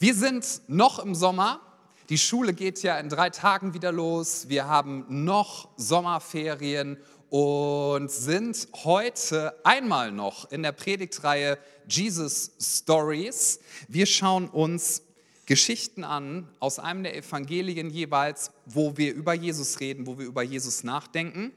Wir sind noch im Sommer. Die Schule geht ja in drei Tagen wieder los. Wir haben noch Sommerferien und sind heute einmal noch in der Predigtreihe Jesus Stories. Wir schauen uns Geschichten an aus einem der Evangelien jeweils, wo wir über Jesus reden, wo wir über Jesus nachdenken.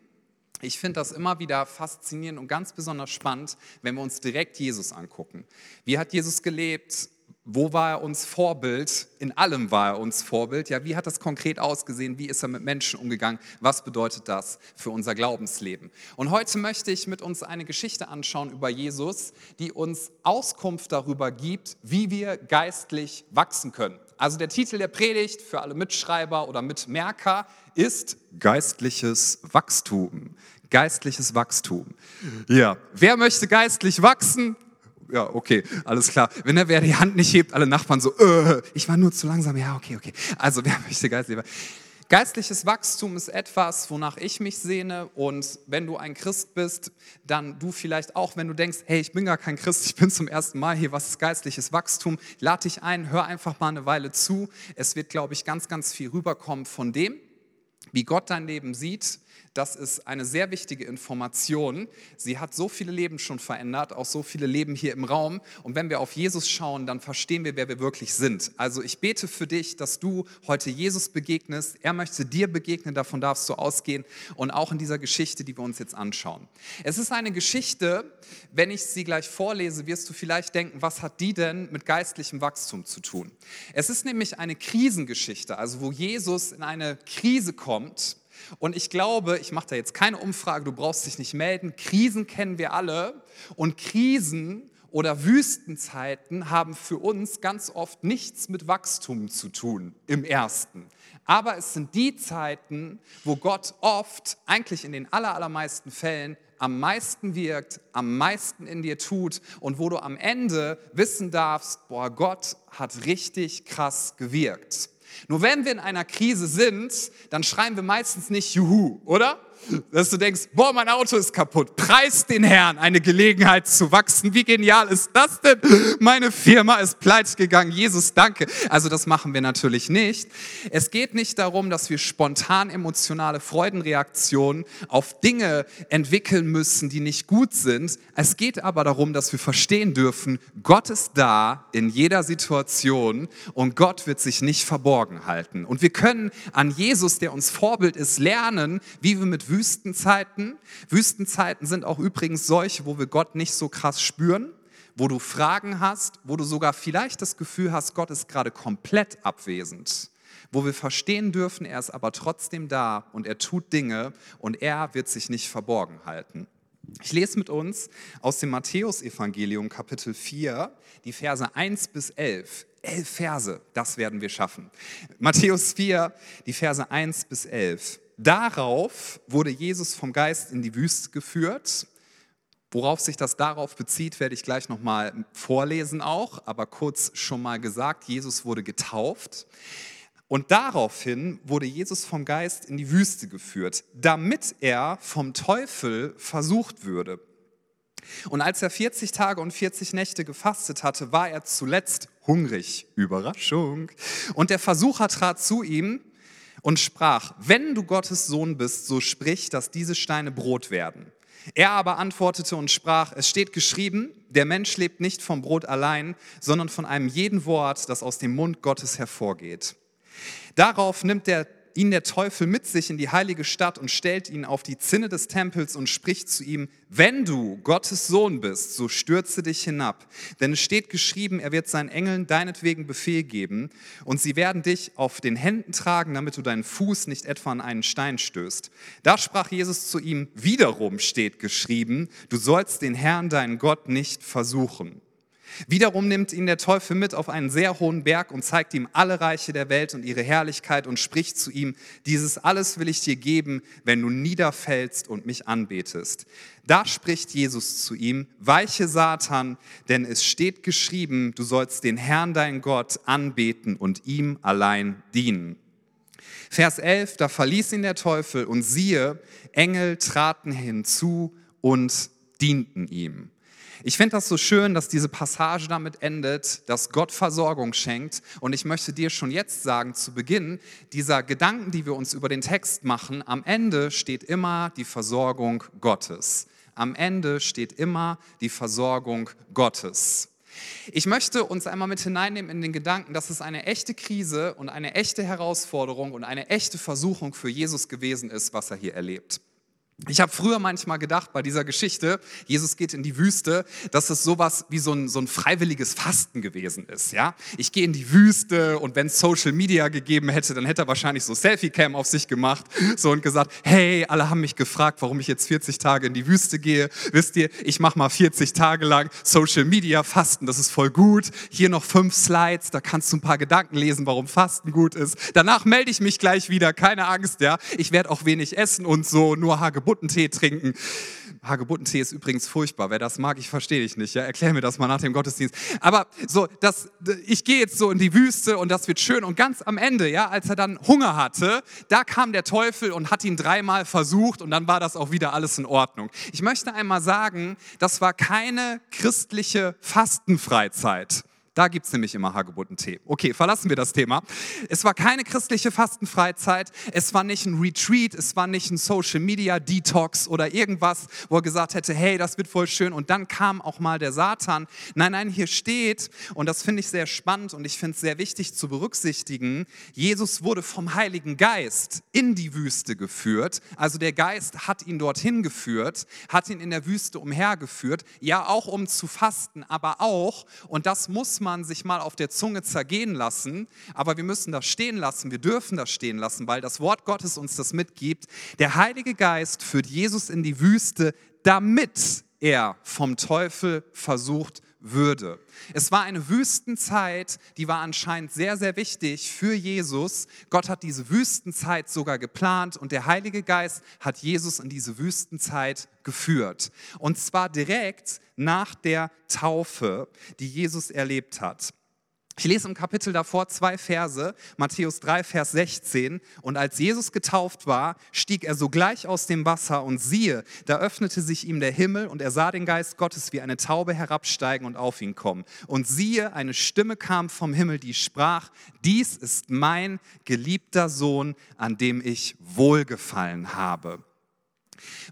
Ich finde das immer wieder faszinierend und ganz besonders spannend, wenn wir uns direkt Jesus angucken. Wie hat Jesus gelebt? Wo war er uns Vorbild? In allem war er uns Vorbild. Ja, wie hat das konkret ausgesehen? Wie ist er mit Menschen umgegangen? Was bedeutet das für unser Glaubensleben? Und heute möchte ich mit uns eine Geschichte anschauen über Jesus, die uns Auskunft darüber gibt, wie wir geistlich wachsen können. Also der Titel der Predigt für alle Mitschreiber oder Mitmerker ist Geistliches Wachstum. Geistliches Wachstum. Ja, wer möchte geistlich wachsen? Ja, okay, alles klar. Wenn er wer die Hand nicht hebt, alle Nachbarn so, äh, ich war nur zu langsam. Ja, okay, okay. Also wer möchte geistlich Geistliches Wachstum ist etwas, wonach ich mich sehne. Und wenn du ein Christ bist, dann du vielleicht auch, wenn du denkst, hey, ich bin gar kein Christ, ich bin zum ersten Mal hier, was ist geistliches Wachstum? Lade dich ein, hör einfach mal eine Weile zu. Es wird, glaube ich, ganz, ganz viel rüberkommen von dem, wie Gott dein Leben sieht, das ist eine sehr wichtige Information. Sie hat so viele Leben schon verändert, auch so viele Leben hier im Raum. Und wenn wir auf Jesus schauen, dann verstehen wir, wer wir wirklich sind. Also ich bete für dich, dass du heute Jesus begegnest. Er möchte dir begegnen, davon darfst du ausgehen. Und auch in dieser Geschichte, die wir uns jetzt anschauen. Es ist eine Geschichte, wenn ich sie gleich vorlese, wirst du vielleicht denken, was hat die denn mit geistlichem Wachstum zu tun? Es ist nämlich eine Krisengeschichte, also wo Jesus in eine Krise kommt und ich glaube, ich mache da jetzt keine Umfrage, du brauchst dich nicht melden. Krisen kennen wir alle. Und Krisen oder Wüstenzeiten haben für uns ganz oft nichts mit Wachstum zu tun im ersten. Aber es sind die Zeiten, wo Gott oft, eigentlich in den allermeisten Fällen, am meisten wirkt, am meisten in dir tut und wo du am Ende wissen darfst, boah, Gott hat richtig krass gewirkt. Nur wenn wir in einer Krise sind, dann schreien wir meistens nicht Juhu, oder? Dass du denkst, boah, mein Auto ist kaputt. Preis den Herrn, eine Gelegenheit zu wachsen. Wie genial ist das denn? Meine Firma ist pleite gegangen. Jesus, danke. Also das machen wir natürlich nicht. Es geht nicht darum, dass wir spontan emotionale Freudenreaktionen auf Dinge entwickeln müssen, die nicht gut sind. Es geht aber darum, dass wir verstehen dürfen, Gott ist da in jeder Situation und Gott wird sich nicht verborgen halten. Und wir können an Jesus, der uns Vorbild ist, lernen, wie wir mit Wüstenzeiten. Wüstenzeiten sind auch übrigens solche, wo wir Gott nicht so krass spüren, wo du Fragen hast, wo du sogar vielleicht das Gefühl hast, Gott ist gerade komplett abwesend wo wir verstehen dürfen, er ist aber trotzdem da und er tut Dinge und er wird sich nicht verborgen halten. Ich lese mit uns aus dem Matthäusevangelium Kapitel 4 die Verse 1 bis 11. Elf Verse, das werden wir schaffen. Matthäus 4, die Verse 1 bis 11. Darauf wurde Jesus vom Geist in die Wüste geführt. Worauf sich das darauf bezieht, werde ich gleich nochmal vorlesen auch, aber kurz schon mal gesagt, Jesus wurde getauft. Und daraufhin wurde Jesus vom Geist in die Wüste geführt, damit er vom Teufel versucht würde. Und als er 40 Tage und 40 Nächte gefastet hatte, war er zuletzt hungrig. Überraschung. Und der Versucher trat zu ihm und sprach, wenn du Gottes Sohn bist, so sprich, dass diese Steine Brot werden. Er aber antwortete und sprach, es steht geschrieben, der Mensch lebt nicht vom Brot allein, sondern von einem jeden Wort, das aus dem Mund Gottes hervorgeht. Darauf nimmt der ihn der Teufel mit sich in die heilige Stadt und stellt ihn auf die Zinne des Tempels und spricht zu ihm, wenn du Gottes Sohn bist, so stürze dich hinab. Denn es steht geschrieben, er wird seinen Engeln deinetwegen Befehl geben und sie werden dich auf den Händen tragen, damit du deinen Fuß nicht etwa an einen Stein stößt. Da sprach Jesus zu ihm, wiederum steht geschrieben, du sollst den Herrn, deinen Gott, nicht versuchen. Wiederum nimmt ihn der Teufel mit auf einen sehr hohen Berg und zeigt ihm alle Reiche der Welt und ihre Herrlichkeit und spricht zu ihm, dieses alles will ich dir geben, wenn du niederfällst und mich anbetest. Da spricht Jesus zu ihm, weiche Satan, denn es steht geschrieben, du sollst den Herrn, dein Gott, anbeten und ihm allein dienen. Vers 11, da verließ ihn der Teufel und siehe, Engel traten hinzu und dienten ihm. Ich finde das so schön, dass diese Passage damit endet, dass Gott Versorgung schenkt. Und ich möchte dir schon jetzt sagen, zu Beginn dieser Gedanken, die wir uns über den Text machen, am Ende steht immer die Versorgung Gottes. Am Ende steht immer die Versorgung Gottes. Ich möchte uns einmal mit hineinnehmen in den Gedanken, dass es eine echte Krise und eine echte Herausforderung und eine echte Versuchung für Jesus gewesen ist, was er hier erlebt. Ich habe früher manchmal gedacht bei dieser Geschichte, Jesus geht in die Wüste, dass es sowas wie so ein, so ein freiwilliges Fasten gewesen ist. Ja? Ich gehe in die Wüste und wenn es Social Media gegeben hätte, dann hätte er wahrscheinlich so Selfie-Cam auf sich gemacht so und gesagt, hey, alle haben mich gefragt, warum ich jetzt 40 Tage in die Wüste gehe. Wisst ihr, ich mache mal 40 Tage lang Social Media Fasten, das ist voll gut. Hier noch fünf Slides, da kannst du ein paar Gedanken lesen, warum Fasten gut ist. Danach melde ich mich gleich wieder, keine Angst, ja. Ich werde auch wenig essen und so, nur Hagebutten Hagebuttentee trinken. Hagebuttentee ist übrigens furchtbar. Wer das mag, ich verstehe dich nicht. Ja? Erklär mir das mal nach dem Gottesdienst. Aber so, das, ich gehe jetzt so in die Wüste und das wird schön. Und ganz am Ende, ja, als er dann Hunger hatte, da kam der Teufel und hat ihn dreimal versucht und dann war das auch wieder alles in Ordnung. Ich möchte einmal sagen, das war keine christliche Fastenfreizeit. Da gibt es nämlich immer Hagebuttentee. Okay, verlassen wir das Thema. Es war keine christliche Fastenfreizeit, es war nicht ein Retreat, es war nicht ein Social Media Detox oder irgendwas, wo er gesagt hätte, hey, das wird voll schön und dann kam auch mal der Satan. Nein, nein, hier steht, und das finde ich sehr spannend und ich finde es sehr wichtig zu berücksichtigen, Jesus wurde vom Heiligen Geist in die Wüste geführt. Also der Geist hat ihn dorthin geführt, hat ihn in der Wüste umhergeführt, ja auch um zu fasten, aber auch, und das muss man man sich mal auf der Zunge zergehen lassen, aber wir müssen das stehen lassen, wir dürfen das stehen lassen, weil das Wort Gottes uns das mitgibt. Der Heilige Geist führt Jesus in die Wüste, damit er vom Teufel versucht würde. Es war eine Wüstenzeit, die war anscheinend sehr, sehr wichtig für Jesus. Gott hat diese Wüstenzeit sogar geplant und der Heilige Geist hat Jesus in diese Wüstenzeit geführt. Und zwar direkt nach der Taufe, die Jesus erlebt hat. Ich lese im Kapitel davor zwei Verse, Matthäus 3, Vers 16. Und als Jesus getauft war, stieg er sogleich aus dem Wasser und siehe, da öffnete sich ihm der Himmel und er sah den Geist Gottes wie eine Taube herabsteigen und auf ihn kommen. Und siehe, eine Stimme kam vom Himmel, die sprach, dies ist mein geliebter Sohn, an dem ich wohlgefallen habe.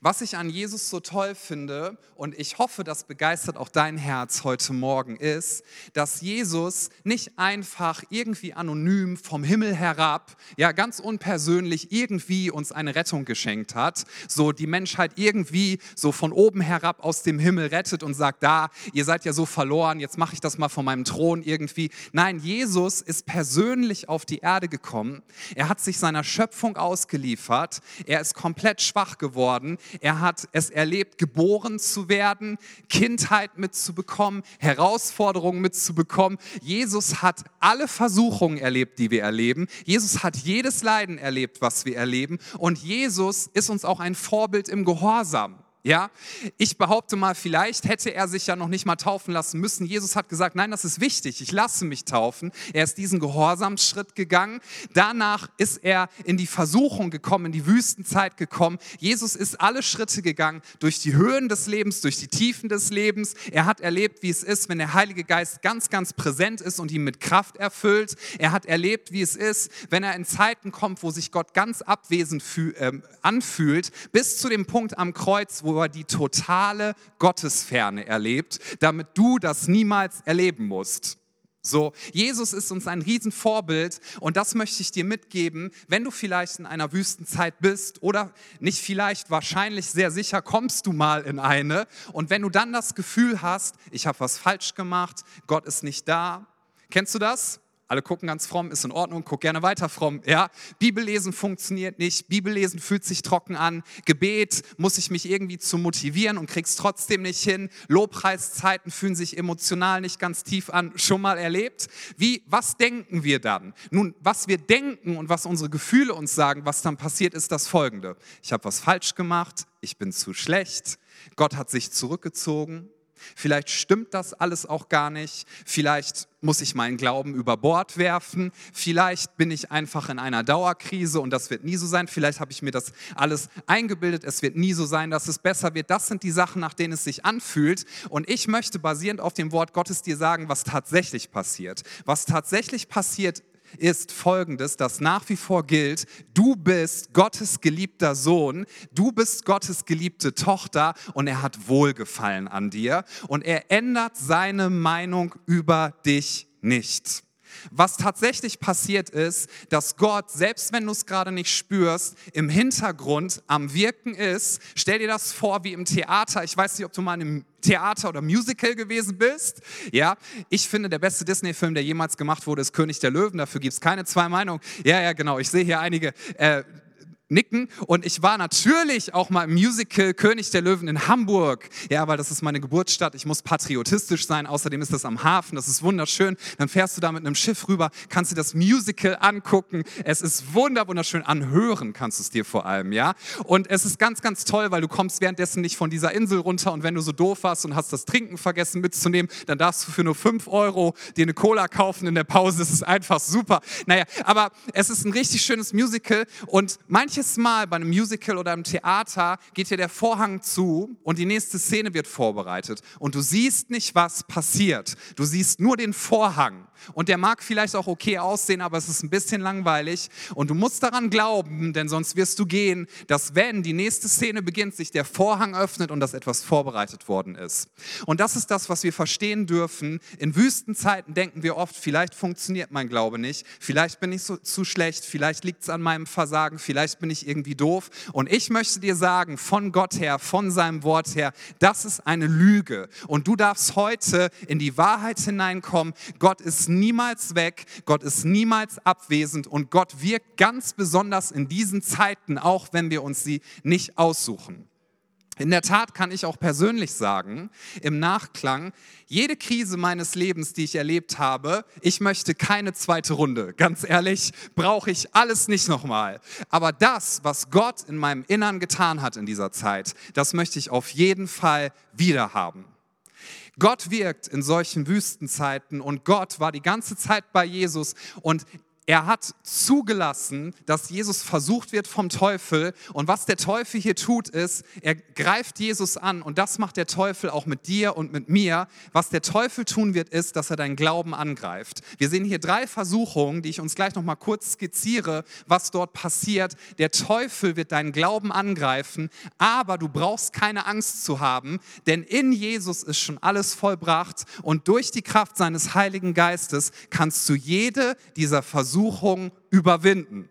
Was ich an Jesus so toll finde, und ich hoffe, das begeistert auch dein Herz heute Morgen, ist, dass Jesus nicht einfach irgendwie anonym vom Himmel herab, ja ganz unpersönlich irgendwie uns eine Rettung geschenkt hat, so die Menschheit irgendwie so von oben herab aus dem Himmel rettet und sagt, da, ihr seid ja so verloren, jetzt mache ich das mal von meinem Thron irgendwie. Nein, Jesus ist persönlich auf die Erde gekommen, er hat sich seiner Schöpfung ausgeliefert, er ist komplett schwach geworden, geworden. Er hat es erlebt, geboren zu werden, Kindheit mitzubekommen, Herausforderungen mitzubekommen. Jesus hat alle Versuchungen erlebt, die wir erleben. Jesus hat jedes Leiden erlebt, was wir erleben. Und Jesus ist uns auch ein Vorbild im Gehorsam. Ja, ich behaupte mal, vielleicht hätte er sich ja noch nicht mal taufen lassen müssen. Jesus hat gesagt, nein, das ist wichtig, ich lasse mich taufen. Er ist diesen Gehorsamsschritt gegangen. Danach ist er in die Versuchung gekommen, in die Wüstenzeit gekommen. Jesus ist alle Schritte gegangen, durch die Höhen des Lebens, durch die Tiefen des Lebens. Er hat erlebt, wie es ist, wenn der Heilige Geist ganz, ganz präsent ist und ihn mit Kraft erfüllt. Er hat erlebt, wie es ist, wenn er in Zeiten kommt, wo sich Gott ganz abwesend äh, anfühlt, bis zu dem Punkt am Kreuz, wo er die totale Gottesferne erlebt, damit du das niemals erleben musst. So, Jesus ist uns ein Riesenvorbild und das möchte ich dir mitgeben, wenn du vielleicht in einer Wüstenzeit bist oder nicht vielleicht, wahrscheinlich sehr sicher kommst du mal in eine und wenn du dann das Gefühl hast, ich habe was falsch gemacht, Gott ist nicht da. Kennst du das? Alle gucken ganz fromm, ist in Ordnung, guck gerne weiter fromm. Ja, Bibellesen funktioniert nicht, Bibellesen fühlt sich trocken an, Gebet muss ich mich irgendwie zu motivieren und krieg's trotzdem nicht hin. Lobpreiszeiten fühlen sich emotional nicht ganz tief an, schon mal erlebt. Wie, was denken wir dann? Nun, was wir denken und was unsere Gefühle uns sagen, was dann passiert, ist das folgende. Ich habe was falsch gemacht, ich bin zu schlecht, Gott hat sich zurückgezogen, Vielleicht stimmt das alles auch gar nicht. Vielleicht muss ich meinen Glauben über Bord werfen. Vielleicht bin ich einfach in einer Dauerkrise und das wird nie so sein. Vielleicht habe ich mir das alles eingebildet. Es wird nie so sein, dass es besser wird. Das sind die Sachen, nach denen es sich anfühlt. Und ich möchte basierend auf dem Wort Gottes dir sagen, was tatsächlich passiert. Was tatsächlich passiert ist folgendes, das nach wie vor gilt. Du bist Gottes geliebter Sohn, du bist Gottes geliebte Tochter und er hat Wohlgefallen an dir und er ändert seine Meinung über dich nicht. Was tatsächlich passiert ist, dass Gott, selbst wenn du es gerade nicht spürst, im Hintergrund am Wirken ist. Stell dir das vor wie im Theater. Ich weiß nicht, ob du mal im Theater oder Musical gewesen bist. Ja, ich finde, der beste Disney-Film, der jemals gemacht wurde, ist König der Löwen. Dafür gibt es keine zwei Meinungen. Ja, ja, genau. Ich sehe hier einige. Äh, nicken. Und ich war natürlich auch mal im Musical König der Löwen in Hamburg. Ja, weil das ist meine Geburtsstadt. Ich muss patriotisch sein. Außerdem ist das am Hafen. Das ist wunderschön. Dann fährst du da mit einem Schiff rüber, kannst dir das Musical angucken. Es ist wunder, wunderschön. Anhören kannst du es dir vor allem, ja. Und es ist ganz, ganz toll, weil du kommst währenddessen nicht von dieser Insel runter. Und wenn du so doof warst und hast das Trinken vergessen mitzunehmen, dann darfst du für nur 5 Euro dir eine Cola kaufen in der Pause. Das ist einfach super. Naja, aber es ist ein richtig schönes Musical und manche manches Mal bei einem Musical oder einem Theater geht dir der Vorhang zu und die nächste Szene wird vorbereitet und du siehst nicht, was passiert. Du siehst nur den Vorhang und der mag vielleicht auch okay aussehen, aber es ist ein bisschen langweilig und du musst daran glauben, denn sonst wirst du gehen, dass wenn die nächste Szene beginnt, sich der Vorhang öffnet und dass etwas vorbereitet worden ist. Und das ist das, was wir verstehen dürfen. In Wüstenzeiten denken wir oft, vielleicht funktioniert mein Glaube nicht, vielleicht bin ich so, zu schlecht, vielleicht liegt es an meinem Versagen, vielleicht bin ich irgendwie doof. Und ich möchte dir sagen, von Gott her, von seinem Wort her, das ist eine Lüge. Und du darfst heute in die Wahrheit hineinkommen. Gott ist niemals weg, Gott ist niemals abwesend und Gott wirkt ganz besonders in diesen Zeiten, auch wenn wir uns sie nicht aussuchen. In der Tat kann ich auch persönlich sagen, im Nachklang, jede Krise meines Lebens, die ich erlebt habe, ich möchte keine zweite Runde. Ganz ehrlich, brauche ich alles nicht nochmal. Aber das, was Gott in meinem Innern getan hat in dieser Zeit, das möchte ich auf jeden Fall wieder haben. Gott wirkt in solchen Wüstenzeiten und Gott war die ganze Zeit bei Jesus und er hat zugelassen, dass Jesus versucht wird vom Teufel. Und was der Teufel hier tut, ist, er greift Jesus an. Und das macht der Teufel auch mit dir und mit mir. Was der Teufel tun wird, ist, dass er deinen Glauben angreift. Wir sehen hier drei Versuchungen, die ich uns gleich noch mal kurz skizziere, was dort passiert. Der Teufel wird deinen Glauben angreifen, aber du brauchst keine Angst zu haben, denn in Jesus ist schon alles vollbracht. Und durch die Kraft seines Heiligen Geistes kannst du jede dieser Versuchungen Versuchung überwinden.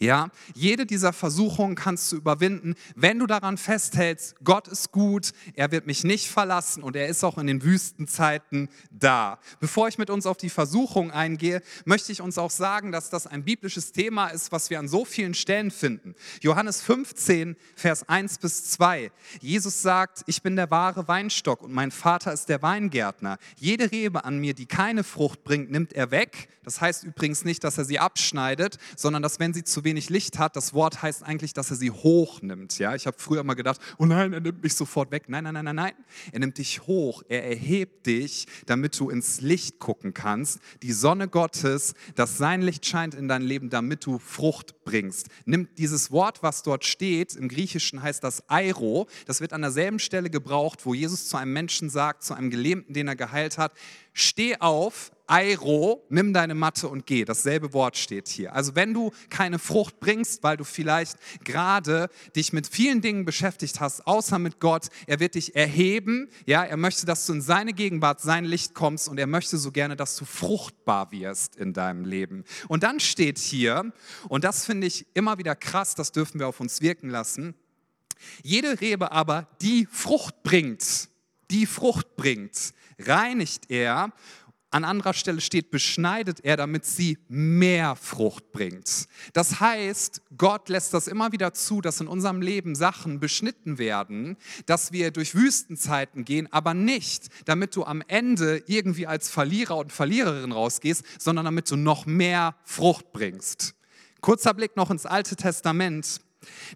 Ja, jede dieser Versuchungen kannst du überwinden, wenn du daran festhältst, Gott ist gut, er wird mich nicht verlassen und er ist auch in den Wüstenzeiten da. Bevor ich mit uns auf die Versuchung eingehe, möchte ich uns auch sagen, dass das ein biblisches Thema ist, was wir an so vielen Stellen finden. Johannes 15, Vers 1 bis 2. Jesus sagt, ich bin der wahre Weinstock und mein Vater ist der Weingärtner. Jede Rebe an mir, die keine Frucht bringt, nimmt er weg. Das heißt übrigens nicht, dass er sie abschneidet, sondern dass wenn sie zu wenig Licht hat, das Wort heißt eigentlich, dass er sie hochnimmt. Ja? Ich habe früher mal gedacht, oh nein, er nimmt mich sofort weg. Nein, nein, nein, nein, nein. Er nimmt dich hoch, er erhebt dich, damit du ins Licht gucken kannst. Die Sonne Gottes, dass sein Licht scheint in dein Leben, damit du Frucht bringst. Nimm dieses Wort, was dort steht, im Griechischen heißt das Airo, das wird an derselben Stelle gebraucht, wo Jesus zu einem Menschen sagt, zu einem Gelähmten, den er geheilt hat, steh auf, Eiro, nimm deine Matte und geh. Dasselbe Wort steht hier. Also wenn du keine Frucht bringst, weil du vielleicht gerade dich mit vielen Dingen beschäftigt hast, außer mit Gott, er wird dich erheben. Ja, er möchte, dass du in seine Gegenwart, sein Licht kommst und er möchte so gerne, dass du fruchtbar wirst in deinem Leben. Und dann steht hier, und das finde ich immer wieder krass, das dürfen wir auf uns wirken lassen, jede Rebe aber, die Frucht bringt, die Frucht bringt, reinigt er an anderer Stelle steht, beschneidet er, damit sie mehr Frucht bringt. Das heißt, Gott lässt das immer wieder zu, dass in unserem Leben Sachen beschnitten werden, dass wir durch Wüstenzeiten gehen, aber nicht, damit du am Ende irgendwie als Verlierer und Verliererin rausgehst, sondern damit du noch mehr Frucht bringst. Kurzer Blick noch ins Alte Testament.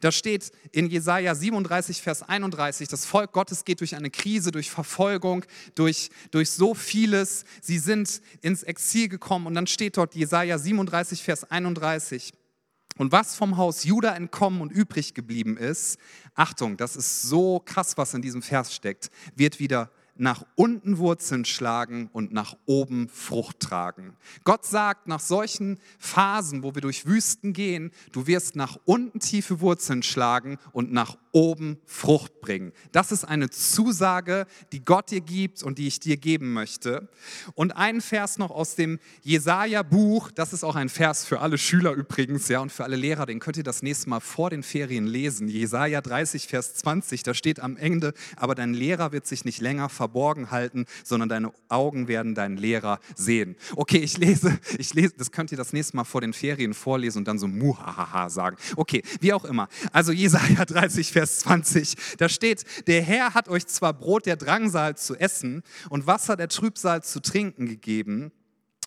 Da steht in Jesaja 37, Vers 31, das Volk Gottes geht durch eine Krise, durch Verfolgung, durch, durch so vieles. Sie sind ins Exil gekommen und dann steht dort Jesaja 37, Vers 31. Und was vom Haus Juda entkommen und übrig geblieben ist, Achtung, das ist so krass, was in diesem Vers steckt, wird wieder nach unten Wurzeln schlagen und nach oben Frucht tragen. Gott sagt nach solchen Phasen, wo wir durch Wüsten gehen, du wirst nach unten tiefe Wurzeln schlagen und nach oben Frucht bringen. Das ist eine Zusage, die Gott dir gibt und die ich dir geben möchte. Und einen Vers noch aus dem Jesaja-Buch, das ist auch ein Vers für alle Schüler übrigens, ja, und für alle Lehrer, den könnt ihr das nächste Mal vor den Ferien lesen. Jesaja 30, Vers 20, da steht am Ende, aber dein Lehrer wird sich nicht länger verborgen halten, sondern deine Augen werden deinen Lehrer sehen. Okay, ich lese, ich lese, das könnt ihr das nächste Mal vor den Ferien vorlesen und dann so muhahaha sagen. Okay, wie auch immer. Also Jesaja 30, Vers Vers 20. Da steht, der Herr hat euch zwar Brot der Drangsal zu essen und Wasser der Trübsal zu trinken gegeben.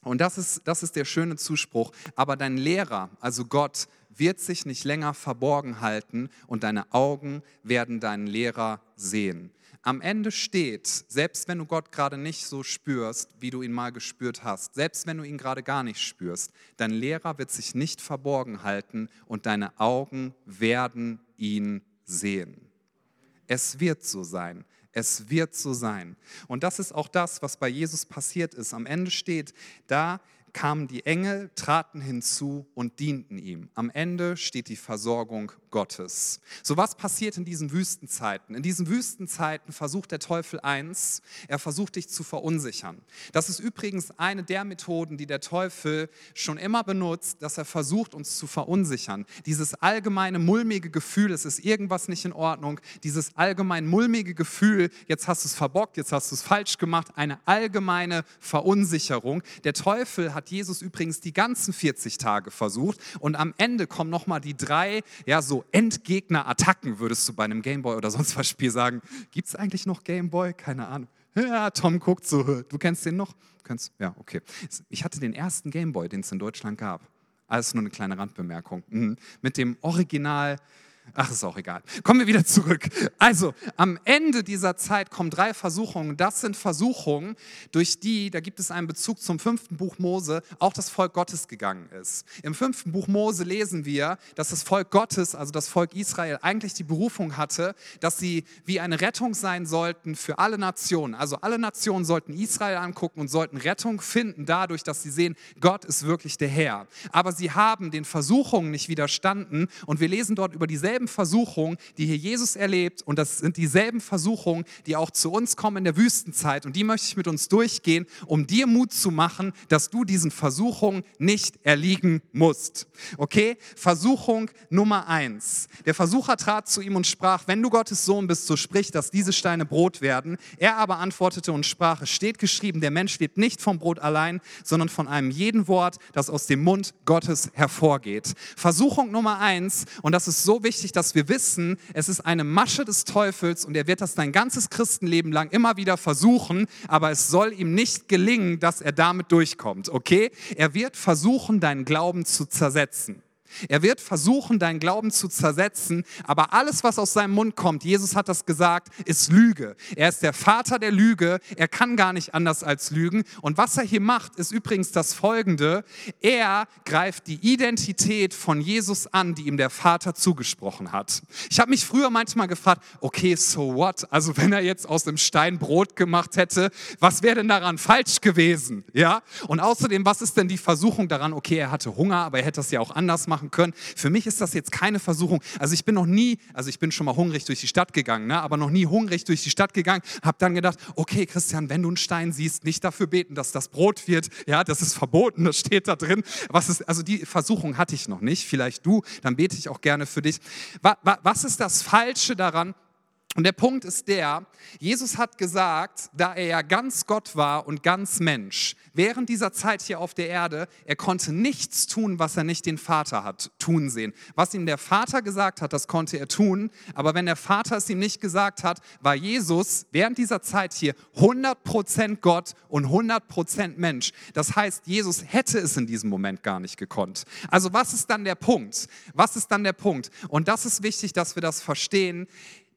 Und das ist, das ist der schöne Zuspruch. Aber dein Lehrer, also Gott, wird sich nicht länger verborgen halten und deine Augen werden deinen Lehrer sehen. Am Ende steht, selbst wenn du Gott gerade nicht so spürst, wie du ihn mal gespürt hast, selbst wenn du ihn gerade gar nicht spürst, dein Lehrer wird sich nicht verborgen halten und deine Augen werden ihn sehen. Es wird so sein. Es wird so sein. Und das ist auch das, was bei Jesus passiert ist. Am Ende steht, da kamen die Engel, traten hinzu und dienten ihm. Am Ende steht die Versorgung Gottes. So was passiert in diesen Wüstenzeiten? In diesen Wüstenzeiten versucht der Teufel eins, er versucht dich zu verunsichern. Das ist übrigens eine der Methoden, die der Teufel schon immer benutzt, dass er versucht, uns zu verunsichern. Dieses allgemeine mulmige Gefühl, es ist irgendwas nicht in Ordnung, dieses allgemein mulmige Gefühl, jetzt hast du es verbockt, jetzt hast du es falsch gemacht, eine allgemeine Verunsicherung. Der Teufel hat Jesus übrigens die ganzen 40 Tage versucht und am Ende kommen nochmal die drei, ja, so Endgegner-Attacken, würdest du bei einem Gameboy oder sonst was Spiel sagen. Gibt es eigentlich noch Gameboy? Keine Ahnung. Ja, Tom guckt so. Du kennst den noch? Kennst, ja, okay. Ich hatte den ersten Gameboy, den es in Deutschland gab. Alles nur eine kleine Randbemerkung. Mhm. Mit dem Original Ach, ist auch egal. Kommen wir wieder zurück. Also, am Ende dieser Zeit kommen drei Versuchungen. Das sind Versuchungen, durch die, da gibt es einen Bezug zum fünften Buch Mose, auch das Volk Gottes gegangen ist. Im fünften Buch Mose lesen wir, dass das Volk Gottes, also das Volk Israel, eigentlich die Berufung hatte, dass sie wie eine Rettung sein sollten für alle Nationen. Also alle Nationen sollten Israel angucken und sollten Rettung finden dadurch, dass sie sehen, Gott ist wirklich der Herr. Aber sie haben den Versuchungen nicht widerstanden und wir lesen dort über dieselben dieselben Versuchungen, die hier Jesus erlebt und das sind dieselben Versuchungen, die auch zu uns kommen in der Wüstenzeit und die möchte ich mit uns durchgehen, um dir Mut zu machen, dass du diesen Versuchungen nicht erliegen musst. Okay? Versuchung Nummer eins. Der Versucher trat zu ihm und sprach, wenn du Gottes Sohn bist, so sprich, dass diese Steine Brot werden. Er aber antwortete und sprach, es steht geschrieben, der Mensch lebt nicht vom Brot allein, sondern von einem jeden Wort, das aus dem Mund Gottes hervorgeht. Versuchung Nummer eins, und das ist so wichtig, wichtig, dass wir wissen, es ist eine Masche des Teufels und er wird das dein ganzes Christenleben lang immer wieder versuchen, aber es soll ihm nicht gelingen, dass er damit durchkommt, okay? Er wird versuchen, deinen Glauben zu zersetzen. Er wird versuchen, deinen Glauben zu zersetzen, aber alles, was aus seinem Mund kommt, Jesus hat das gesagt, ist Lüge. Er ist der Vater der Lüge, er kann gar nicht anders als lügen. Und was er hier macht, ist übrigens das Folgende. Er greift die Identität von Jesus an, die ihm der Vater zugesprochen hat. Ich habe mich früher manchmal gefragt, okay, so what? Also wenn er jetzt aus dem Stein Brot gemacht hätte, was wäre denn daran falsch gewesen? Ja? Und außerdem, was ist denn die Versuchung daran? Okay, er hatte Hunger, aber er hätte das ja auch anders machen machen können. Für mich ist das jetzt keine Versuchung. Also ich bin noch nie, also ich bin schon mal hungrig durch die Stadt gegangen, ne? aber noch nie hungrig durch die Stadt gegangen, habe dann gedacht, okay Christian, wenn du einen Stein siehst, nicht dafür beten, dass das Brot wird, ja, das ist verboten, das steht da drin. Was ist, also die Versuchung hatte ich noch nicht, vielleicht du, dann bete ich auch gerne für dich. Was ist das Falsche daran, Und der Punkt ist der, Jesus hat gesagt, da er ja ganz Gott war und ganz Mensch, während dieser Zeit hier auf der Erde, er konnte nichts tun, was er nicht den Vater hat tun sehen. Was ihm der Vater gesagt hat, das konnte er tun, aber wenn der Vater es ihm nicht gesagt hat, war Jesus während dieser Zeit hier 100% Gott und 100% Mensch. Das heißt, Jesus hätte es in diesem Moment gar nicht gekonnt. Also was ist dann der Punkt? Was ist dann der Punkt? Und das ist wichtig, dass wir das verstehen.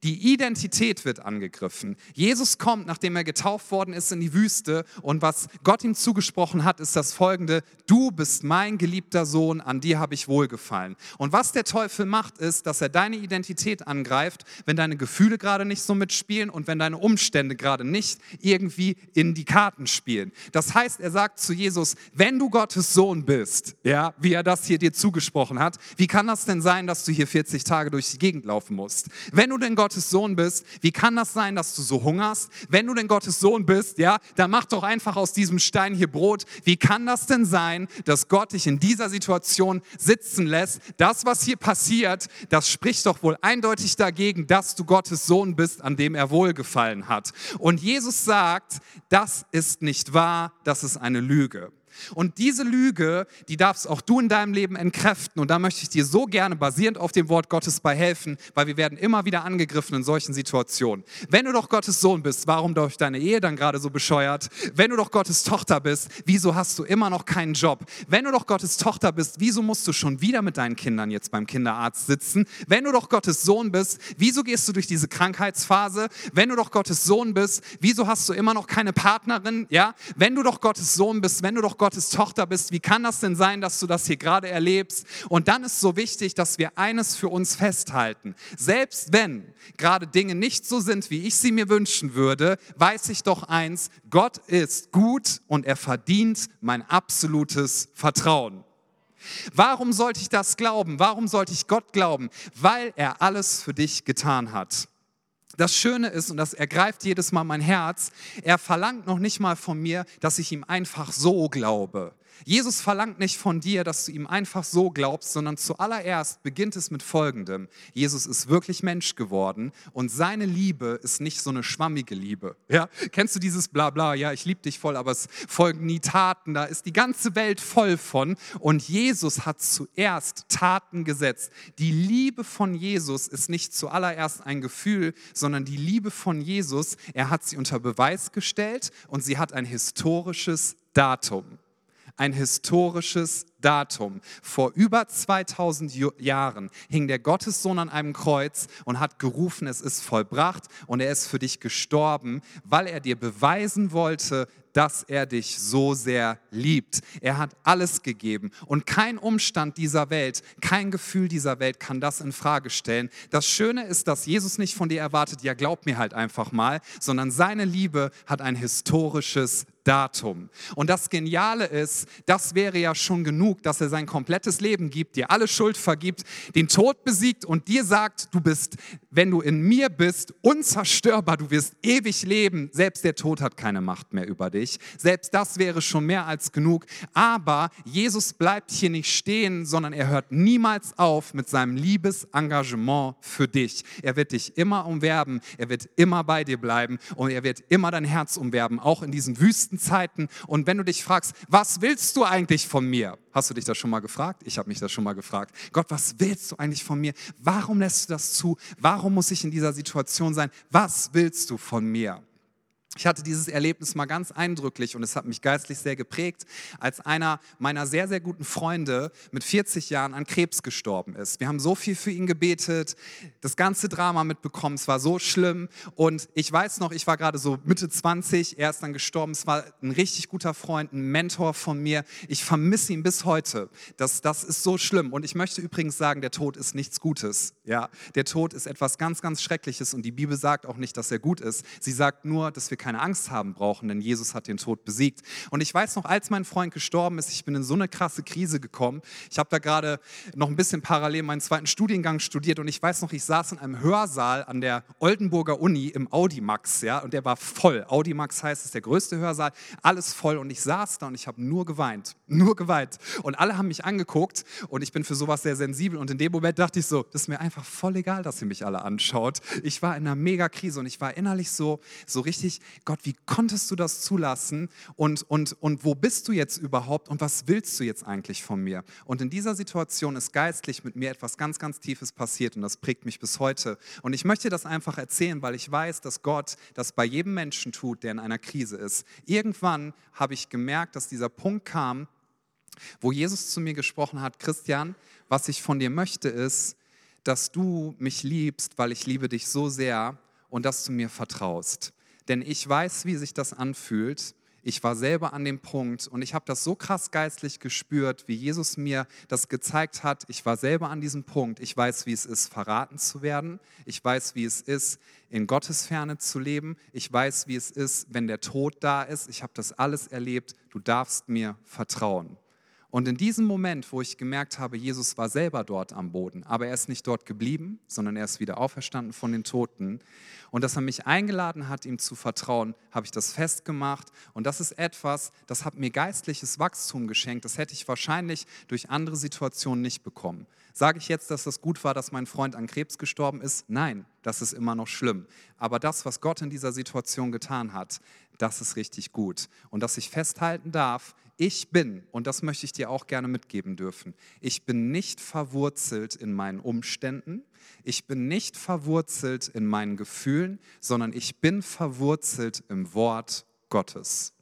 Die Identität wird angegriffen. Jesus kommt, nachdem er getauft worden ist, in die Wüste und was Gott ihm zugesprochen hat, ist das folgende, du bist mein geliebter Sohn, an dir habe ich wohlgefallen. Und was der Teufel macht, ist, dass er deine Identität angreift, wenn deine Gefühle gerade nicht so mitspielen und wenn deine Umstände gerade nicht irgendwie in die Karten spielen. Das heißt, er sagt zu Jesus, wenn du Gottes Sohn bist, ja, wie er das hier dir zugesprochen hat, wie kann das denn sein, dass du hier 40 Tage durch die Gegend laufen musst? Wenn du denn Gott Gottes Sohn bist, wie kann das sein, dass du so hungerst? Wenn du denn Gottes Sohn bist, ja, dann mach doch einfach aus diesem Stein hier Brot. Wie kann das denn sein, dass Gott dich in dieser Situation sitzen lässt? Das, was hier passiert, das spricht doch wohl eindeutig dagegen, dass du Gottes Sohn bist, an dem er wohlgefallen hat. Und Jesus sagt, das ist nicht wahr, das ist eine Lüge. Und diese Lüge, die darfst auch du in deinem Leben entkräften. Und da möchte ich dir so gerne basierend auf dem Wort Gottes bei helfen, weil wir werden immer wieder angegriffen in solchen Situationen. Wenn du doch Gottes Sohn bist, warum läuft deine Ehe dann gerade so bescheuert? Wenn du doch Gottes Tochter bist, wieso hast du immer noch keinen Job? Wenn du doch Gottes Tochter bist, wieso musst du schon wieder mit deinen Kindern jetzt beim Kinderarzt sitzen? Wenn du doch Gottes Sohn bist, wieso gehst du durch diese Krankheitsphase? Wenn du doch Gottes Sohn bist, wieso hast du immer noch keine Partnerin? Ja? Wenn du doch Gottes Sohn bist, wenn du doch Gottes Gottes Tochter bist, wie kann das denn sein, dass du das hier gerade erlebst? Und dann ist so wichtig, dass wir eines für uns festhalten. Selbst wenn gerade Dinge nicht so sind, wie ich sie mir wünschen würde, weiß ich doch eins, Gott ist gut und er verdient mein absolutes Vertrauen. Warum sollte ich das glauben? Warum sollte ich Gott glauben? Weil er alles für dich getan hat. Das Schöne ist, und das ergreift jedes Mal mein Herz, er verlangt noch nicht mal von mir, dass ich ihm einfach so glaube. Jesus verlangt nicht von dir, dass du ihm einfach so glaubst, sondern zuallererst beginnt es mit Folgendem. Jesus ist wirklich Mensch geworden und seine Liebe ist nicht so eine schwammige Liebe. Ja? Kennst du dieses Blabla, ja, ich liebe dich voll, aber es folgen nie Taten, da ist die ganze Welt voll von. Und Jesus hat zuerst Taten gesetzt. Die Liebe von Jesus ist nicht zuallererst ein Gefühl, sondern die Liebe von Jesus, er hat sie unter Beweis gestellt und sie hat ein historisches Datum ein historisches Datum. Vor über 2000 Jahren hing der Gottessohn an einem Kreuz und hat gerufen, es ist vollbracht und er ist für dich gestorben, weil er dir beweisen wollte, dass er dich so sehr liebt. Er hat alles gegeben und kein Umstand dieser Welt, kein Gefühl dieser Welt kann das in Frage stellen. Das Schöne ist, dass Jesus nicht von dir erwartet, ja glaub mir halt einfach mal, sondern seine Liebe hat ein historisches Datum. Und das Geniale ist, das wäre ja schon genug, dass er sein komplettes Leben gibt, dir alle Schuld vergibt, den Tod besiegt und dir sagt, du bist, wenn du in mir bist, unzerstörbar, du wirst ewig leben. Selbst der Tod hat keine Macht mehr über dich. Selbst das wäre schon mehr als genug. Aber Jesus bleibt hier nicht stehen, sondern er hört niemals auf mit seinem Liebesengagement für dich. Er wird dich immer umwerben, er wird immer bei dir bleiben und er wird immer dein Herz umwerben, auch in diesen Wüsten schwierigsten Zeiten. Und wenn du dich fragst, was willst du eigentlich von mir? Hast du dich das schon mal gefragt? Ich habe mich das schon mal gefragt. Gott, was willst du eigentlich von mir? Warum lässt du das zu? Warum muss ich in dieser Situation sein? Was willst du von mir? Ich hatte dieses Erlebnis mal ganz eindrücklich und es hat mich geistlich sehr geprägt, als einer meiner sehr, sehr guten Freunde mit 40 Jahren an Krebs gestorben ist. Wir haben so viel für ihn gebetet, das ganze Drama mitbekommen, es war so schlimm und ich weiß noch, ich war gerade so Mitte 20, er ist dann gestorben, es war ein richtig guter Freund, ein Mentor von mir. Ich vermisse ihn bis heute. Das, das ist so schlimm und ich möchte übrigens sagen, der Tod ist nichts Gutes. Ja, der Tod ist etwas ganz, ganz Schreckliches und die Bibel sagt auch nicht, dass er gut ist. Sie sagt nur, dass wir keine Angst haben brauchen, denn Jesus hat den Tod besiegt. Und ich weiß noch, als mein Freund gestorben ist, ich bin in so eine krasse Krise gekommen. Ich habe da gerade noch ein bisschen parallel meinen zweiten Studiengang studiert und ich weiß noch, ich saß in einem Hörsaal an der Oldenburger Uni im Audimax, ja, und der war voll. Audimax heißt, es der größte Hörsaal, alles voll und ich saß da und ich habe nur geweint, nur geweint. Und alle haben mich angeguckt und ich bin für sowas sehr sensibel und in dem Moment dachte ich so, das ist mir einfach einfach voll egal, dass ihr mich alle anschaut. Ich war in einer mega Krise und ich war innerlich so, so richtig, Gott, wie konntest du das zulassen? Und, und, und wo bist du jetzt überhaupt und was willst du jetzt eigentlich von mir? Und in dieser Situation ist geistlich mit mir etwas ganz, ganz Tiefes passiert und das prägt mich bis heute. Und ich möchte das einfach erzählen, weil ich weiß, dass Gott das bei jedem Menschen tut, der in einer Krise ist. Irgendwann habe ich gemerkt, dass dieser Punkt kam, wo Jesus zu mir gesprochen hat, Christian, was ich von dir möchte, ist, dass du mich liebst, weil ich liebe dich so sehr und dass du mir vertraust. Denn ich weiß, wie sich das anfühlt. Ich war selber an dem Punkt und ich habe das so krass geistlich gespürt, wie Jesus mir das gezeigt hat. Ich war selber an diesem Punkt. Ich weiß, wie es ist, verraten zu werden. Ich weiß, wie es ist, in Gottes Ferne zu leben. Ich weiß, wie es ist, wenn der Tod da ist. Ich habe das alles erlebt. Du darfst mir vertrauen. Und in diesem Moment, wo ich gemerkt habe, Jesus war selber dort am Boden, aber er ist nicht dort geblieben, sondern er ist wieder auferstanden von den Toten. Und dass er mich eingeladen hat, ihm zu vertrauen, habe ich das festgemacht. Und das ist etwas, das hat mir geistliches Wachstum geschenkt. Das hätte ich wahrscheinlich durch andere Situationen nicht bekommen. Sage ich jetzt, dass das gut war, dass mein Freund an Krebs gestorben ist? Nein, das ist immer noch schlimm. Aber das, was Gott in dieser Situation getan hat, das ist richtig gut. Und dass ich festhalten darf, ich bin, und das möchte ich dir auch gerne mitgeben dürfen, ich bin nicht verwurzelt in meinen Umständen, ich bin nicht verwurzelt in meinen Gefühlen, sondern ich bin verwurzelt im Wort Gottes.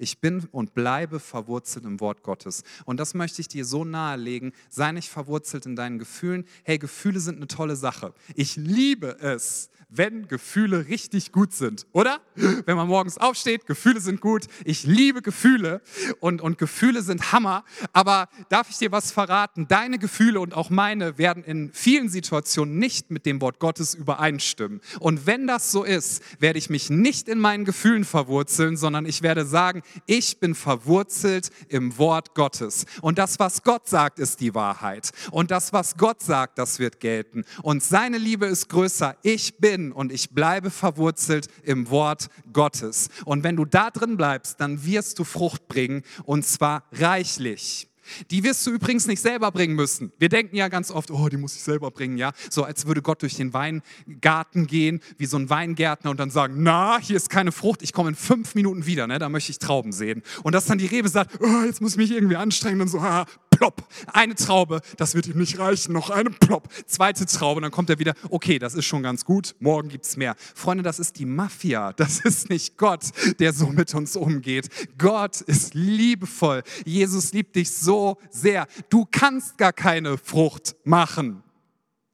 Ich bin und bleibe verwurzelt im Wort Gottes. Und das möchte ich dir so nahelegen. Sei nicht verwurzelt in deinen Gefühlen. Hey, Gefühle sind eine tolle Sache. Ich liebe es, wenn Gefühle richtig gut sind, oder? Wenn man morgens aufsteht, Gefühle sind gut. Ich liebe Gefühle und, und Gefühle sind Hammer. Aber darf ich dir was verraten? Deine Gefühle und auch meine werden in vielen Situationen nicht mit dem Wort Gottes übereinstimmen. Und wenn das so ist, werde ich mich nicht in meinen Gefühlen verwurzeln, sondern ich werde sagen, ich bin verwurzelt im Wort Gottes. Und das, was Gott sagt, ist die Wahrheit. Und das, was Gott sagt, das wird gelten. Und seine Liebe ist größer. Ich bin und ich bleibe verwurzelt im Wort Gottes. Und wenn du da drin bleibst, dann wirst du Frucht bringen und zwar reichlich. Die wirst du übrigens nicht selber bringen müssen. Wir denken ja ganz oft, oh, die muss ich selber bringen, ja. So als würde Gott durch den Weingarten gehen, wie so ein Weingärtner und dann sagen, na, hier ist keine Frucht, ich komme in fünf Minuten wieder, ne, da möchte ich Trauben sehen. Und dass dann die Rebe sagt, oh, jetzt muss ich mich irgendwie anstrengen und so, ah, plopp, eine Traube, das wird ihm nicht reichen, noch eine plopp, zweite Traube, dann kommt er wieder, okay, das ist schon ganz gut, morgen gibt es mehr. Freunde, das ist die Mafia, das ist nicht Gott, der so mit uns umgeht. Gott ist liebevoll, Jesus liebt dich so sehr. Du kannst gar keine Frucht machen.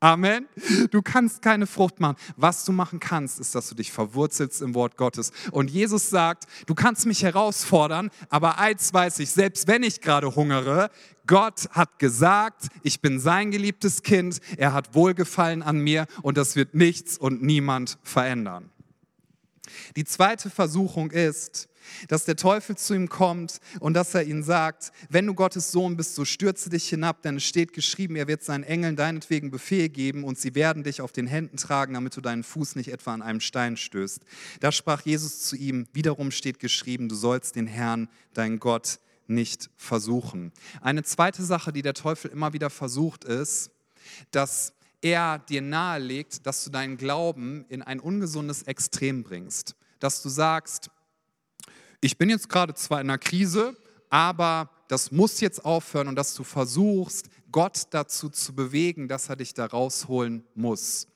Amen. Du kannst keine Frucht machen. Was du machen kannst, ist, dass du dich verwurzelst im Wort Gottes. Und Jesus sagt, du kannst mich herausfordern, aber eins weiß ich, selbst wenn ich gerade hungere, Gott hat gesagt, ich bin sein geliebtes Kind, er hat Wohlgefallen an mir und das wird nichts und niemand verändern. Die zweite Versuchung ist, dass der Teufel zu ihm kommt und dass er ihn sagt, wenn du Gottes Sohn bist, so stürze dich hinab, denn es steht geschrieben, er wird seinen Engeln deinetwegen Befehl geben und sie werden dich auf den Händen tragen, damit du deinen Fuß nicht etwa an einem Stein stößt. Da sprach Jesus zu ihm, wiederum steht geschrieben, du sollst den Herrn, dein Gott, nicht versuchen. Eine zweite Sache, die der Teufel immer wieder versucht, ist, dass er dir nahelegt, dass du deinen Glauben in ein ungesundes Extrem bringst. Dass du sagst, ich bin jetzt gerade zwar in einer Krise, aber das muss jetzt aufhören und dass du versuchst, Gott dazu zu bewegen, dass er dich da rausholen muss.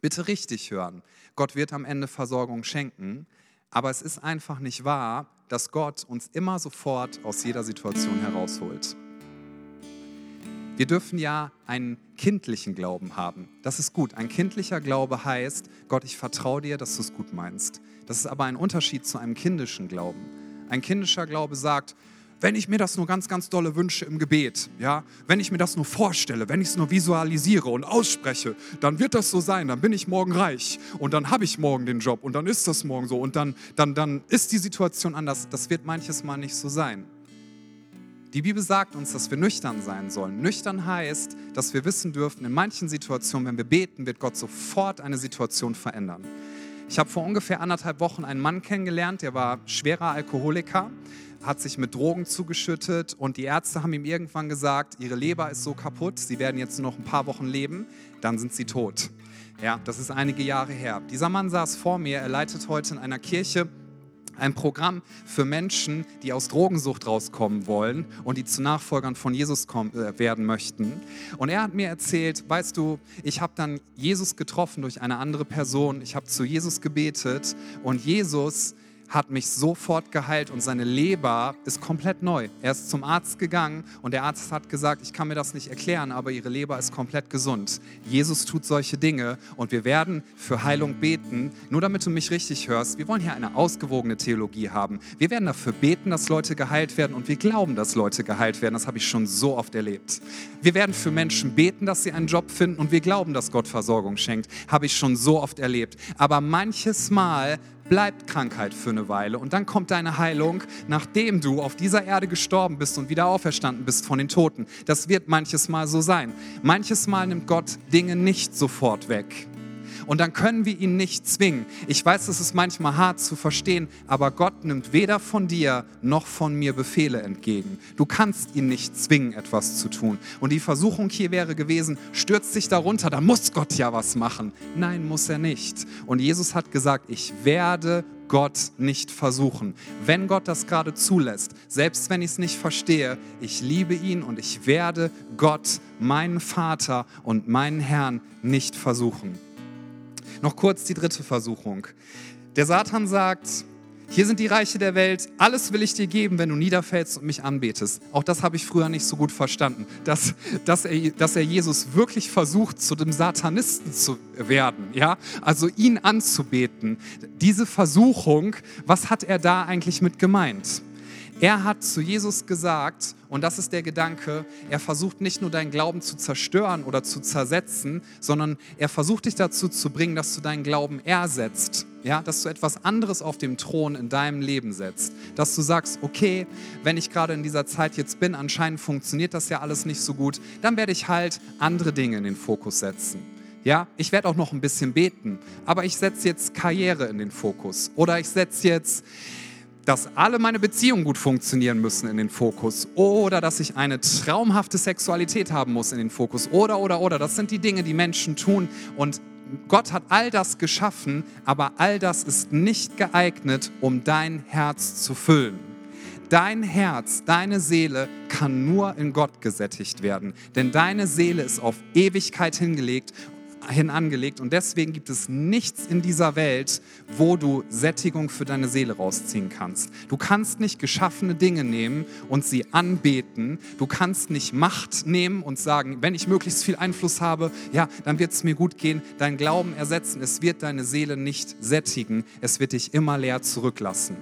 Bitte richtig hören. Gott wird am Ende Versorgung schenken, aber es ist einfach nicht wahr, dass Gott uns immer sofort aus jeder Situation herausholt. Wir dürfen ja einen kindlichen Glauben haben. Das ist gut. Ein kindlicher Glaube heißt, Gott, ich vertraue dir, dass du es gut meinst. Das ist aber ein Unterschied zu einem kindischen Glauben. Ein kindischer Glaube sagt, wenn ich mir das nur ganz, ganz dolle wünsche im Gebet, ja, wenn ich mir das nur vorstelle, wenn ich es nur visualisiere und ausspreche, dann wird das so sein, dann bin ich morgen reich und dann habe ich morgen den Job und dann ist das morgen so und dann, dann, dann ist die Situation anders. Das wird manches Mal nicht so sein. Die Bibel sagt uns, dass wir nüchtern sein sollen. Nüchtern heißt, dass wir wissen dürfen, in manchen Situationen, wenn wir beten, wird Gott sofort eine Situation verändern. Ich habe vor ungefähr anderthalb Wochen einen Mann kennengelernt, der war schwerer Alkoholiker, hat sich mit Drogen zugeschüttet und die Ärzte haben ihm irgendwann gesagt, ihre Leber ist so kaputt, sie werden jetzt nur noch ein paar Wochen leben, dann sind sie tot. Ja, das ist einige Jahre her. Dieser Mann saß vor mir, er leitet heute in einer Kirche ein Programm für Menschen, die aus Drogensucht rauskommen wollen und die zu Nachfolgern von Jesus kommen, äh, werden möchten. Und er hat mir erzählt, weißt du, ich habe dann Jesus getroffen durch eine andere Person, ich habe zu Jesus gebetet und Jesus hat mich sofort geheilt und seine Leber ist komplett neu. Er ist zum Arzt gegangen und der Arzt hat gesagt, ich kann mir das nicht erklären, aber ihre Leber ist komplett gesund. Jesus tut solche Dinge und wir werden für Heilung beten. Nur damit du mich richtig hörst, wir wollen hier eine ausgewogene Theologie haben. Wir werden dafür beten, dass Leute geheilt werden und wir glauben, dass Leute geheilt werden. Das habe ich schon so oft erlebt. Wir werden für Menschen beten, dass sie einen Job finden und wir glauben, dass Gott Versorgung schenkt. Habe ich schon so oft erlebt. Aber manches Mal bleibt Krankheit für eine Weile und dann kommt deine Heilung, nachdem du auf dieser Erde gestorben bist und wieder auferstanden bist von den Toten. Das wird manches Mal so sein. Manches Mal nimmt Gott Dinge nicht sofort weg und dann können wir ihn nicht zwingen. Ich weiß, es ist manchmal hart zu verstehen, aber Gott nimmt weder von dir noch von mir Befehle entgegen. Du kannst ihn nicht zwingen, etwas zu tun. Und die Versuchung hier wäre gewesen, stürzt dich darunter, da muss Gott ja was machen. Nein, muss er nicht. Und Jesus hat gesagt, ich werde Gott nicht versuchen. Wenn Gott das gerade zulässt, selbst wenn ich es nicht verstehe, ich liebe ihn und ich werde Gott, meinen Vater und meinen Herrn nicht versuchen. Noch kurz die dritte Versuchung. Der Satan sagt, hier sind die Reiche der Welt, alles will ich dir geben, wenn du niederfällst und mich anbetest. Auch das habe ich früher nicht so gut verstanden, dass, dass, er, dass er Jesus wirklich versucht, zu dem Satanisten zu werden, ja? also ihn anzubeten. Diese Versuchung, was hat er da eigentlich mit gemeint? Er hat zu Jesus gesagt, und das ist der Gedanke, er versucht nicht nur deinen Glauben zu zerstören oder zu zersetzen, sondern er versucht dich dazu zu bringen, dass du deinen Glauben ersetzt. Ja, dass du etwas anderes auf dem Thron in deinem Leben setzt. Dass du sagst, okay, wenn ich gerade in dieser Zeit jetzt bin, anscheinend funktioniert das ja alles nicht so gut, dann werde ich halt andere Dinge in den Fokus setzen. Ja, ich werde auch noch ein bisschen beten, aber ich setze jetzt Karriere in den Fokus. Oder ich setze jetzt dass alle meine Beziehungen gut funktionieren müssen in den Fokus oder dass ich eine traumhafte Sexualität haben muss in den Fokus oder, oder, oder. Das sind die Dinge, die Menschen tun und Gott hat all das geschaffen, aber all das ist nicht geeignet, um dein Herz zu füllen. Dein Herz, deine Seele kann nur in Gott gesättigt werden, denn deine Seele ist auf Ewigkeit hingelegt hin angelegt und deswegen gibt es nichts in dieser Welt, wo du Sättigung für deine Seele rausziehen kannst. Du kannst nicht geschaffene Dinge nehmen und sie anbeten. Du kannst nicht Macht nehmen und sagen, wenn ich möglichst viel Einfluss habe, ja, dann wird es mir gut gehen. Dein Glauben ersetzen. Es wird deine Seele nicht sättigen. Es wird dich immer leer zurücklassen.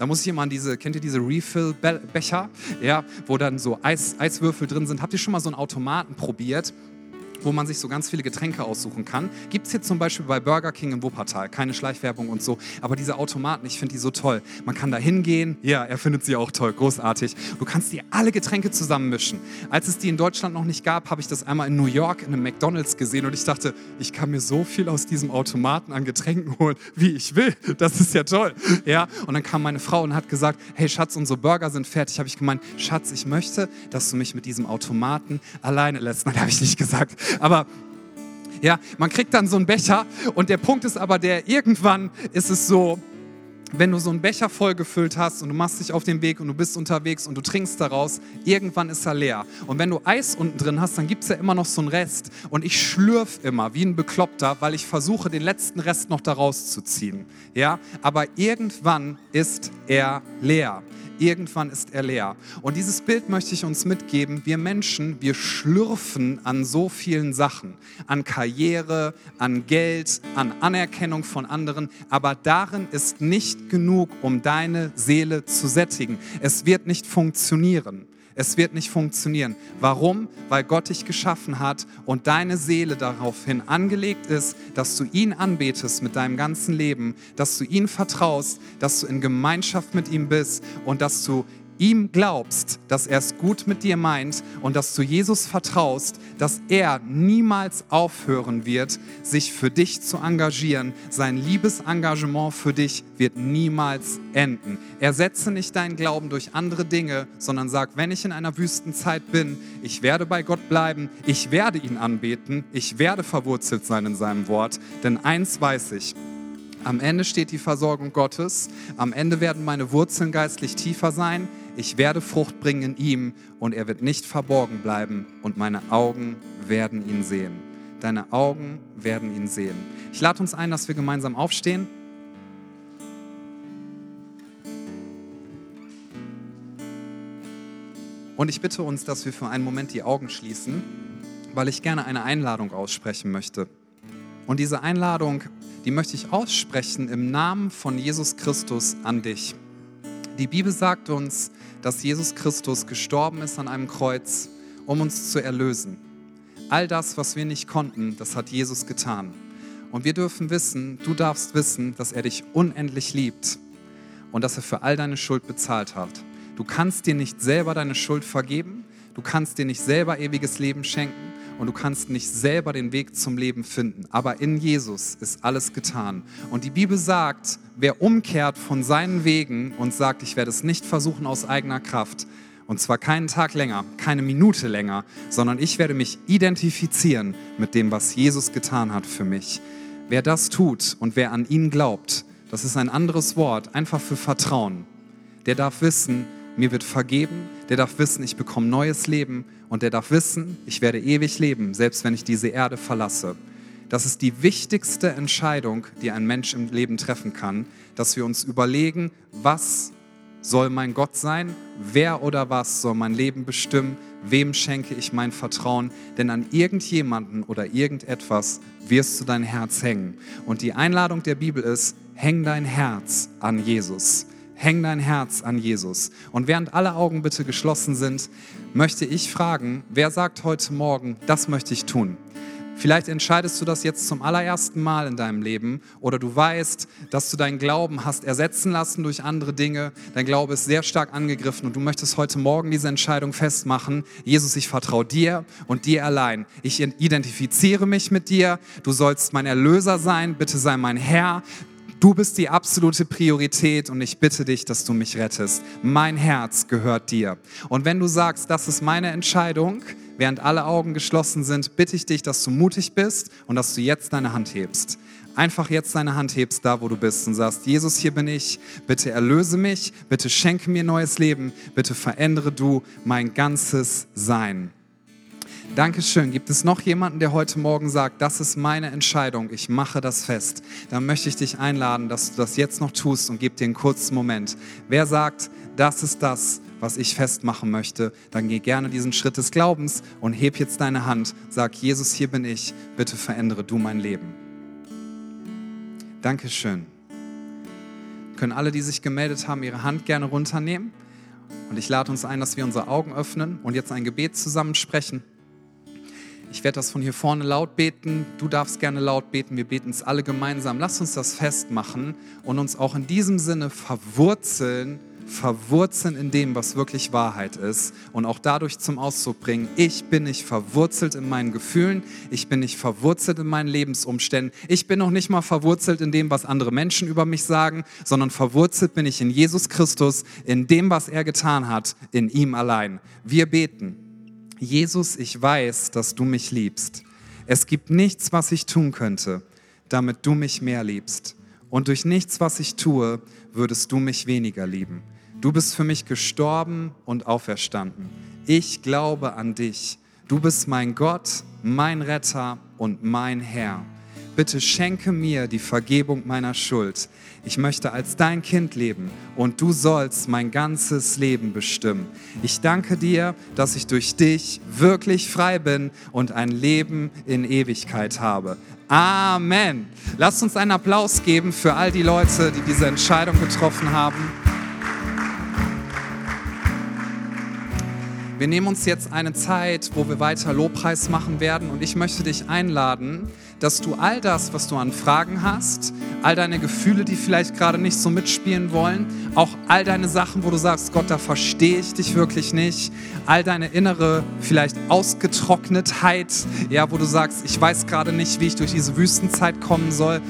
Da muss ich immer an diese, kennt ihr diese Refill-Becher, ja, wo dann so Eis, Eiswürfel drin sind? Habt ihr schon mal so einen Automaten probiert? Wo man sich so ganz viele Getränke aussuchen kann. Gibt es hier zum Beispiel bei Burger King in Wuppertal. Keine Schleichwerbung und so. Aber diese Automaten, ich finde die so toll. Man kann da hingehen. Ja, er findet sie auch toll. Großartig. Du kannst dir alle Getränke zusammenmischen. Als es die in Deutschland noch nicht gab, habe ich das einmal in New York in einem McDonalds gesehen und ich dachte, ich kann mir so viel aus diesem Automaten an Getränken holen, wie ich will. Das ist ja toll. Ja, und dann kam meine Frau und hat gesagt, hey Schatz, unsere Burger sind fertig. Habe ich gemeint, Schatz, ich möchte, dass du mich mit diesem Automaten alleine lässt. Nein, habe ich nicht gesagt. Aber ja, man kriegt dann so einen Becher und der Punkt ist aber der, irgendwann ist es so, wenn du so einen Becher vollgefüllt hast und du machst dich auf den Weg und du bist unterwegs und du trinkst daraus, irgendwann ist er leer. Und wenn du Eis unten drin hast, dann gibt es ja immer noch so einen Rest. Und ich schlürf immer wie ein Bekloppter, weil ich versuche, den letzten Rest noch daraus zu ziehen. Ja, aber irgendwann ist er leer irgendwann ist er leer. Und dieses Bild möchte ich uns mitgeben. Wir Menschen, wir schlürfen an so vielen Sachen, an Karriere, an Geld, an Anerkennung von anderen, aber darin ist nicht genug, um deine Seele zu sättigen. Es wird nicht funktionieren. Es wird nicht funktionieren. Warum? Weil Gott dich geschaffen hat und deine Seele daraufhin angelegt ist, dass du ihn anbetest mit deinem ganzen Leben, dass du ihn vertraust, dass du in Gemeinschaft mit ihm bist und dass du ihm glaubst, dass er es gut mit dir meint und dass du Jesus vertraust, dass er niemals aufhören wird, sich für dich zu engagieren. Sein Liebesengagement für dich wird niemals enden. Ersetze nicht deinen Glauben durch andere Dinge, sondern sag, wenn ich in einer Wüstenzeit bin, ich werde bei Gott bleiben, ich werde ihn anbeten, ich werde verwurzelt sein in seinem Wort, denn eins weiß ich, am Ende steht die Versorgung Gottes. Am Ende werden meine Wurzeln geistlich tiefer sein. Ich werde Frucht bringen in ihm und er wird nicht verborgen bleiben und meine Augen werden ihn sehen. Deine Augen werden ihn sehen. Ich lade uns ein, dass wir gemeinsam aufstehen. Und ich bitte uns, dass wir für einen Moment die Augen schließen, weil ich gerne eine Einladung aussprechen möchte. Und diese Einladung die möchte ich aussprechen im Namen von Jesus Christus an dich. Die Bibel sagt uns, dass Jesus Christus gestorben ist an einem Kreuz, um uns zu erlösen. All das, was wir nicht konnten, das hat Jesus getan. Und wir dürfen wissen, du darfst wissen, dass er dich unendlich liebt und dass er für all deine Schuld bezahlt hat. Du kannst dir nicht selber deine Schuld vergeben, du kannst dir nicht selber ewiges Leben schenken, und du kannst nicht selber den Weg zum Leben finden. Aber in Jesus ist alles getan. Und die Bibel sagt, wer umkehrt von seinen Wegen und sagt, ich werde es nicht versuchen aus eigener Kraft, und zwar keinen Tag länger, keine Minute länger, sondern ich werde mich identifizieren mit dem, was Jesus getan hat für mich. Wer das tut und wer an ihn glaubt, das ist ein anderes Wort, einfach für Vertrauen. Der darf wissen, mir wird vergeben, der darf wissen, ich bekomme neues Leben und der darf wissen, ich werde ewig leben, selbst wenn ich diese Erde verlasse. Das ist die wichtigste Entscheidung, die ein Mensch im Leben treffen kann, dass wir uns überlegen, was soll mein Gott sein, wer oder was soll mein Leben bestimmen, wem schenke ich mein Vertrauen, denn an irgendjemanden oder irgendetwas wirst du dein Herz hängen. Und die Einladung der Bibel ist, häng dein Herz an Jesus. Häng dein Herz an Jesus. Und während alle Augen bitte geschlossen sind, möchte ich fragen, wer sagt heute Morgen, das möchte ich tun? Vielleicht entscheidest du das jetzt zum allerersten Mal in deinem Leben oder du weißt, dass du deinen Glauben hast ersetzen lassen durch andere Dinge. Dein Glaube ist sehr stark angegriffen und du möchtest heute Morgen diese Entscheidung festmachen. Jesus, ich vertraue dir und dir allein. Ich identifiziere mich mit dir. Du sollst mein Erlöser sein. Bitte sei mein Herr. Du bist die absolute Priorität und ich bitte dich, dass du mich rettest. Mein Herz gehört dir. Und wenn du sagst, das ist meine Entscheidung, während alle Augen geschlossen sind, bitte ich dich, dass du mutig bist und dass du jetzt deine Hand hebst. Einfach jetzt deine Hand hebst, da wo du bist und sagst, Jesus, hier bin ich, bitte erlöse mich, bitte schenke mir neues Leben, bitte verändere du mein ganzes Sein. Dankeschön. Gibt es noch jemanden, der heute Morgen sagt, das ist meine Entscheidung, ich mache das fest? Dann möchte ich dich einladen, dass du das jetzt noch tust und gib dir einen kurzen Moment. Wer sagt, das ist das, was ich festmachen möchte, dann geh gerne diesen Schritt des Glaubens und heb jetzt deine Hand. Sag, Jesus, hier bin ich, bitte verändere du mein Leben. Dankeschön. Können alle, die sich gemeldet haben, ihre Hand gerne runternehmen? Und ich lade uns ein, dass wir unsere Augen öffnen und jetzt ein Gebet zusammen sprechen. Ich werde das von hier vorne laut beten. Du darfst gerne laut beten. Wir beten es alle gemeinsam. Lass uns das festmachen und uns auch in diesem Sinne verwurzeln, verwurzeln in dem, was wirklich Wahrheit ist und auch dadurch zum Ausdruck bringen, ich bin nicht verwurzelt in meinen Gefühlen, ich bin nicht verwurzelt in meinen Lebensumständen, ich bin noch nicht mal verwurzelt in dem, was andere Menschen über mich sagen, sondern verwurzelt bin ich in Jesus Christus, in dem, was er getan hat, in ihm allein. Wir beten. Jesus, ich weiß, dass du mich liebst. Es gibt nichts, was ich tun könnte, damit du mich mehr liebst. Und durch nichts, was ich tue, würdest du mich weniger lieben. Du bist für mich gestorben und auferstanden. Ich glaube an dich. Du bist mein Gott, mein Retter und mein Herr. Bitte schenke mir die Vergebung meiner Schuld. Ich möchte als dein Kind leben und du sollst mein ganzes Leben bestimmen. Ich danke dir, dass ich durch dich wirklich frei bin und ein Leben in Ewigkeit habe. Amen. Lasst uns einen Applaus geben für all die Leute, die diese Entscheidung getroffen haben. Wir nehmen uns jetzt eine Zeit, wo wir weiter Lobpreis machen werden und ich möchte dich einladen, dass du all das, was du an Fragen hast, all deine Gefühle, die vielleicht gerade nicht so mitspielen wollen, auch all deine Sachen, wo du sagst, Gott, da verstehe ich dich wirklich nicht, all deine innere vielleicht Ausgetrocknetheit, ja, wo du sagst, ich weiß gerade nicht, wie ich durch diese Wüstenzeit kommen soll,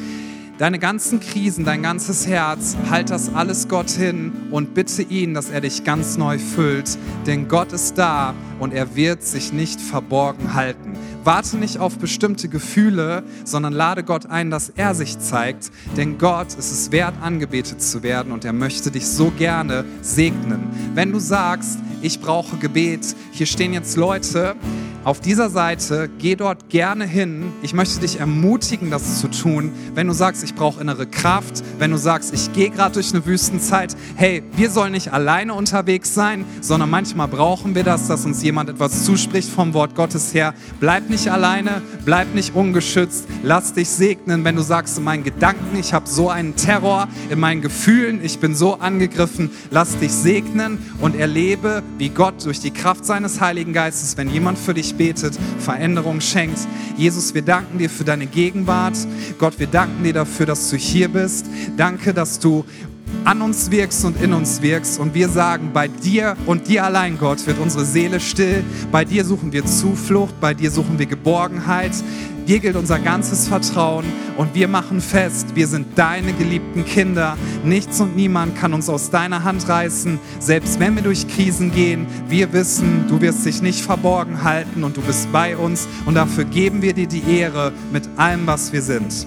deine ganzen Krisen, dein ganzes Herz, halt das alles Gott hin und bitte ihn, dass er dich ganz neu füllt. Denn Gott ist da und er wird sich nicht verborgen halten. Warte nicht auf bestimmte Gefühle, sondern lade Gott ein, dass er sich zeigt. Denn Gott ist es wert, angebetet zu werden und er möchte dich so gerne segnen. Wenn du sagst, ich brauche Gebet, hier stehen jetzt Leute, auf dieser Seite, geh dort gerne hin. Ich möchte dich ermutigen, das zu tun. Wenn du sagst, ich brauche innere Kraft, wenn du sagst, ich gehe gerade durch eine Wüstenzeit, hey, wir sollen nicht alleine unterwegs sein, sondern manchmal brauchen wir das, dass uns jemand etwas zuspricht vom Wort Gottes her. Bleib nicht alleine, bleib nicht ungeschützt, lass dich segnen, wenn du sagst in meinen Gedanken, ich habe so einen Terror in meinen Gefühlen, ich bin so angegriffen, lass dich segnen und erlebe, wie Gott durch die Kraft seines Heiligen Geistes, wenn jemand für dich betet, Veränderung schenkt. Jesus, wir danken dir für deine Gegenwart. Gott, wir danken dir dafür, dass du hier bist. Danke, dass du an uns wirkst und in uns wirkst. Und wir sagen, bei dir und dir allein, Gott, wird unsere Seele still. Bei dir suchen wir Zuflucht, bei dir suchen wir Geborgenheit. Dir gilt unser ganzes Vertrauen und wir machen fest, wir sind deine geliebten Kinder. Nichts und niemand kann uns aus deiner Hand reißen. Selbst wenn wir durch Krisen gehen, wir wissen, du wirst dich nicht verborgen halten und du bist bei uns. Und dafür geben wir dir die Ehre mit allem, was wir sind.